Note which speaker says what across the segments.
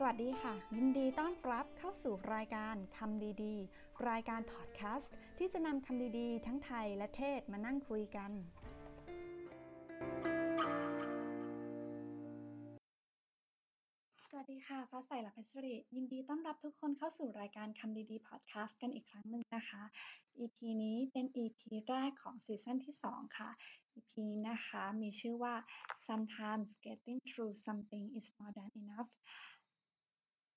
Speaker 1: สวัสดีค่ะ ยินดีต้อนรับเข้าสู่รายการคำดีๆ รายการพอดแคสต์ที่จะนำคำดีๆ ทั้งไทยและเทศมานั่งคุยกัน สวัสดีค่ะ ฟ้าใสและเพชรริยินดีต้อนรับทุกคนเข้าสู่รายการคำดีๆ พอดแคสต์กันอีกครั้งหนึ่งนะคะ EP นี้เป็น EP แรกของซีซั่นที่ 2 ค่ะ EP นี้นะคะมีชื่อว่า sometimes getting through something is more than enough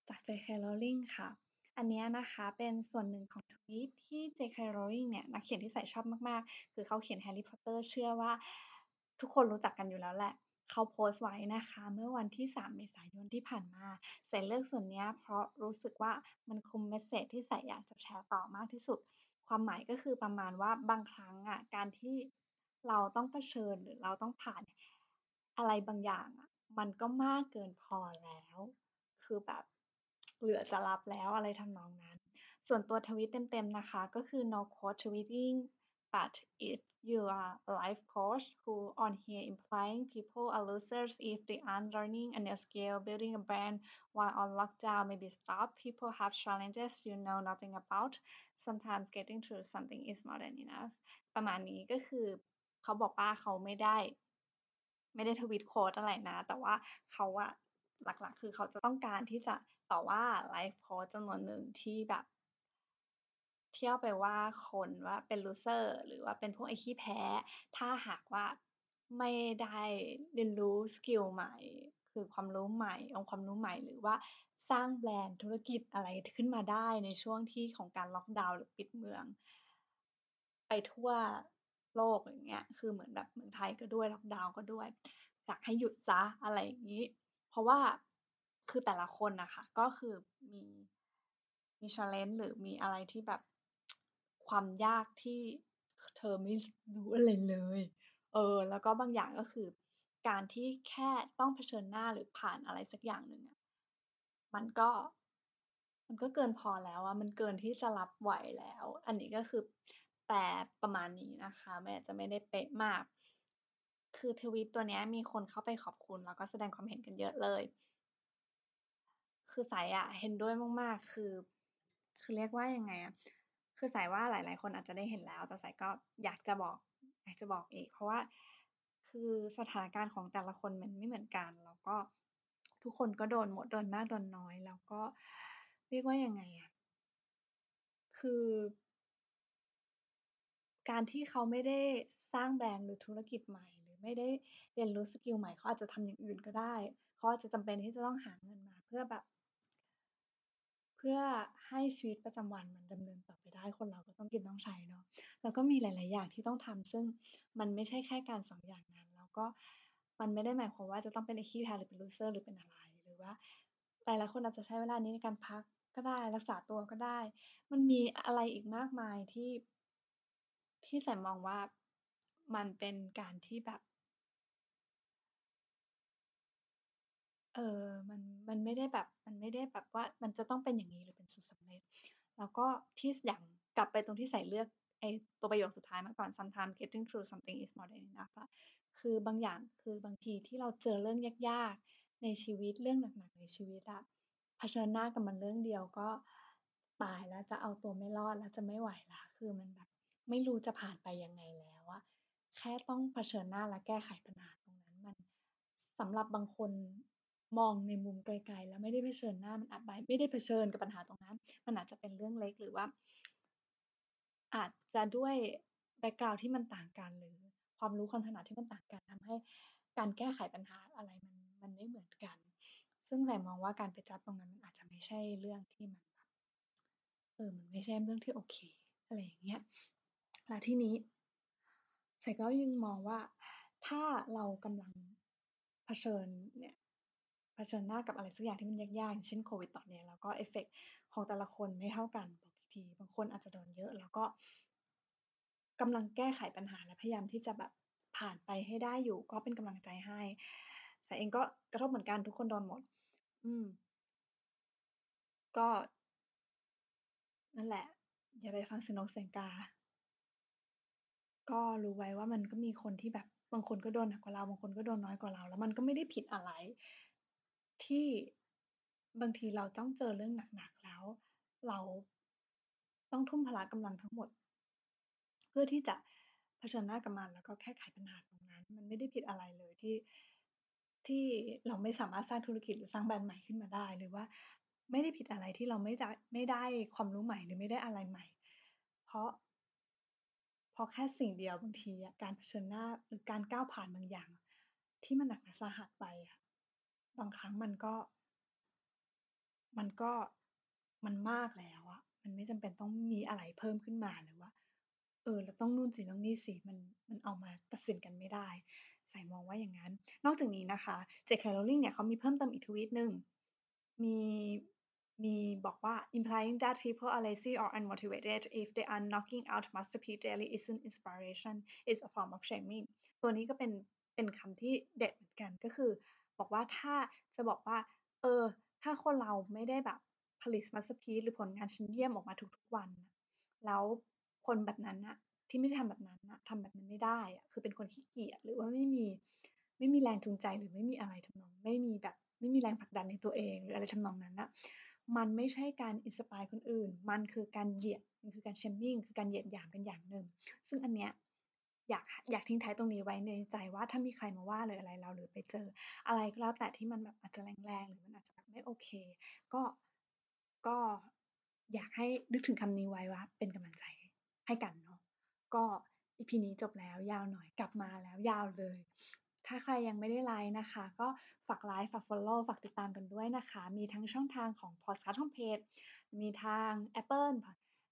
Speaker 1: จาก J.K. Rowling ค่ะ อันนี้นะคะเป็นส่วนหนึ่งของทวีตที่ J.K. Rowling เนี่ยนักเขียนที่ใส่ชอบมากๆ คือเขาเขียน Harry Potter เชื่อว่าทุกคนรู้จักกันอยู่แล้วแหละเขาโพสต์ไว้นะคะ เมื่อวันที่ 3 เมษายนที่ผ่านมาใส่เลือกส่วนนี้เพราะรู้สึกว่ามันคุม message ที่ใส่อยากจะแชร์ต่อมากที่สุด ความหมายก็คือประมาณว่าบางครั้งอะการที่เราต้องเผชิญหรือเราต้องผ่านอะไรบางอย่างอะมันก็มากเกินพอแล้ว คือแบบ เหลือจะรับแล้วอะไรทำนองนั้น ส่วนตัวทวิตเต็มๆนะคะ ก็คือ no quote tweeting but if you are a life coach who on here implying people are losers if they aren't learning a new skill building a brand while on lockdown maybe stop people have challenges you know nothing about sometimes getting through something is more than enough ประมาณนี้ก็คือเขาบอกว่าเขาไม่ได้ ไม่ได้ tweet quote อะไรนะ แต่ว่าเขาอะหลักๆ คือเขาจะต้องการที่จะ ต่อว่า life coach จำนวนหนึ่งที่แบบเที่ยวไปว่าคนว่าเป็น loser หรือว่าเป็นพวกไอ้ขี้แพ้ ถ้าหากว่าไม่ได้เรียนรู้ skill ใหม่ คือความรู้ใหม่องความรู้ใหม่หรือว่าสร้างแบรนด์ธุรกิจอะไรขึ้นมาได้ในช่วงที่ของการล็อกดาวน์หรือปิดเมือง ไปทั่วโลกอย่างเงี้ยคือเหมือนแบบเมืองไทยก็ด้วยล็อกดาวน์ก็ด้วยอยากให้หยุดซะอะไรอย่างนี้ เพราะว่า คือแต่ละคนนะคะก็คือมีมี challenge หรือมีอะไรที่แบบความยากที่เธอไม่รู้อะไรเลย เออ แล้วก็บางอย่างก็คือ การที่แค่ต้องเผชิญหน้าหรือผ่านอะไรสักอย่างหนึ่งอะมันก็มันก็เกินพอแล้วอะมันเกินที่จะรับไหวแล้ว อันนี้ก็คือแปลประมาณนี้นะคะ แม้จะไม่ได้เป๊ะมาก คือทวิตตัวนี้มีคนเข้าไปขอบคุณ แล้วก็แสดงความเห็นกันเยอะเลย คือสายอะเห็นด้วยมากๆ คือ คือเรียกว่ายังไงอะคือสายว่าหลาย ๆ คนอาจจะได้เห็นแล้ว แต่สายก็อยากจะบอก อยากจะบอกอีก เพราะว่าคือสถานการณ์ของแต่ละคนมันไม่เหมือนกัน แล้วก็ทุกคนก็โดนหมดโดนมากโดนน้อย แล้วก็เรียกว่ายังไงอะคือ การที่เขาไม่ได้สร้างแบรนด์หรือธุรกิจใหม่ หรือไม่ได้เรียนรู้ skill ใหม่เขาอาจจะทำอย่างอื่นก็ได้เขาอาจจะจำเป็นที่จะต้องหาเงินมา เพื่อแบบ เพื่อให้ชีวิตประจำวันมันดำเนินต่อไปได้ คนเราก็ต้องกินต้องใช้เนาะแล้วก็มีหลาย ๆ อย่างที่ต้องทำซึ่งมันไม่ใช่แค่การสองอย่างนั้น แล้วก็มันไม่ได้หมายความว่าจะต้องเป็นไอ้ขี้แพ้หรือเป็น loser หรือเป็นอะไร หรือว่าหลาย ๆ คนอาจจะใช้เวลานี้ในการพักก็ได้รักษาตัวก็ได้ มันมีอะไรอีกมากมายที่ ที่สายมองว่ามันเป็นการที่แบบ เออ มันไม่ได้แบบมันไม่ได้แบบว่ามันจะต้องเป็นอย่างนี้หรือเป็นสูตรสำเร็จ แล้วก็ที่อย่างกลับไปตรงที่ใส่เลือกไอตัวประโยคสุดท้ายมาก่อน sometimes getting through something is more than enough อะคือบางอย่างคือบางทีที่เราเจอเรื่องยากๆ ในชีวิตเรื่องหนักๆในชีวิตอะเผชิญหน้ากับมันเรื่องเดียวก็ตายแล้วจะเอาตัวไม่รอดแล้วจะไม่ไหวล้วคือมันแบบไม่รู้จะผ่านไปยังไงแล้วอะแค่ต้องเผชิญหน้าและแก้ไขปัญหาตรงนั้นมันสำหรับบางคน มองในมุมไกลๆ แล้วไม่ได้เผชิญหน้ามันอาจไม่ได้เผชิญกับปัญหาตรงนั้น มันอาจจะเป็นเรื่องเล็กหรือว่า อาจจะด้วยแบ็กกราวที่มันต่างกันหรือความรู้ความถนัดที่มันต่างกันทำให้การแก้ไขปัญหาอะไรมันมันไม่เหมือนกัน ซึ่งแต่มองว่าการไปจัดตรงนั้นมันอาจจะไม่ใช่เรื่องที่มันแบบเออมันไม่ใช่เรื่องที่โอเคอะไรอย่างเงี้ยแล้วที่นี้ใส่ก็ยังมองว่าถ้าเรากำลังเผชิญเนี่ย ผชิญหน้ากับอะไรสักอย่างที่มันยากๆอย่างเช่นโควิดตอนนี้แล้วก็เอฟเฟกของแต่ละคนไม่เท่ากันบอกอีกที บางคนอาจจะโดนเยอะ แล้วก็กำลังแก้ไขปัญหาและพยายามที่จะแบบผ่านไปให้ได้อยู่ ก็เป็นกำลังใจให้สายเองก็กระทบเหมือนกันทุกคนโดนหมด อืม ก็ นั่นแหละ อย่าไปฟังเสียงนกเสียงกา ก็รู้ไว้ว่ามันก็มีคนที่แบบบางคนก็โดนหนักกว่าเราบางคนก็โดนน้อยกว่าเรา แล้วมันก็ไม่ได้ผิดอะไร ที่บางทีเราต้องเจอเรื่องหนักๆแล้ว เราต้องทุ่มพละกำลังทั้งหมด เพื่อที่จะเผชิญหน้ากับมันแล้วก็แก้ไขปัญหาตรงนั้น มันไม่ได้ผิดอะไรเลยที่ที่เราไม่สามารถสร้างธุรกิจหรือสร้างแบรนด์ใหม่ขึ้นมาได้ หรือว่าไม่ได้ผิดอะไรที่เราไม่ได้ไม่ได้ความรู้ใหม่หรือไม่ได้อะไรใหม่ เพราะเพราะแค่สิ่งเดียวบางทีอะการเผชิญหน้าหรือการก้าวผ่านบางอย่าง ที่มันหนักหนาสาหัสไปอะ บางครั้งมันก็ มันก็มันมากแล้วอะมันไม่จำเป็นต้องมีอะไรเพิ่มขึ้นมาหรือว่าเออเราต้องนู่นสิต้องนี่สิมันมันเอามาตัดสินกันไม่ได้ ใสายมองว่าอย่างงั้น นอกจากนี้นะคะ J.K. Rowling เนี่ยเขามีเพิ่มเติมอีกทวีตหนึ่งมีมีบอกว่า implying that people are lazy or unmotivated if they are knocking out masterpiece daily isn't inspiration, it's a form of shaming ตัวนี้ก็เป็นเป็นคำที่เด็ดเหมือนกันก็คือ บอกว่าถ้าจะบอกว่า เออ ถ้าคนเราไม่ได้แบบผลิต masterpiece หรือผลงานชิ้นเยี่ยมออกมาทุกๆวันแล้วคนแบบนั้นนะที่ไม่ได้ทำแบบนั้นนะทำแบบนั้นไม่ได้อะคือเป็นคนขี้เกียจหรือว่าไม่มีไม่มีแรงจูงใจหรือไม่มีอะไรทำนอง ไม่มีแบบไม่มีแรงผลักดันในตัวเอง หรืออะไรทำนองนั้นนะมันไม่ใช่การ inspire คนอื่น มันคือการเหยียดมันคือการ shaming คือการเหยียดหยามกันอย่างหนึ่งซึ่งอันเนี้ย อยากอยากทิ้งท้ายตรงนี้ไว้ในใจว่าถ้ามีใครมาว่าหรือะไรเราหรือไปเจอ อะไรก็แล้วแต่ที่มันแบบอาจจะแรงๆหรือมันอาจจะแบบไม่โอเค ก็ก็อยากให้นึกถึงคำนี้ไว้ว่า เป็นกำลังใจให้กันเนาะก็ EP นี้จบแล้วยาวหน่อยกลับมาแล้วยาวเลย ถ้าใครยังไม่ได้ไลก์นะคะ ก็ฝากไลก์ฝาก follow ฝากติดตามกันด้วยนะคะ มีทั้งช่องทางของ Podcast Homepage มีทางแอปเปิล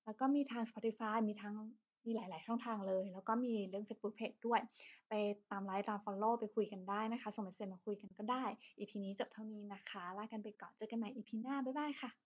Speaker 1: แล้วก็มีทาง Spotify มีทั้ง มีหลาย ๆ ช่องทางเลย แล้วก็มีเรื่อง Facebook page ด้วย ไปตามไลค์ตาม follow ไปคุยกันได้นะคะ ส่ง message มาคุยกันก็ได้ EP นี้จบเท่านี้นะคะ ลากันไปก่อน เจอกันใหม่ EP หน้า บ๊ายบายค่ะ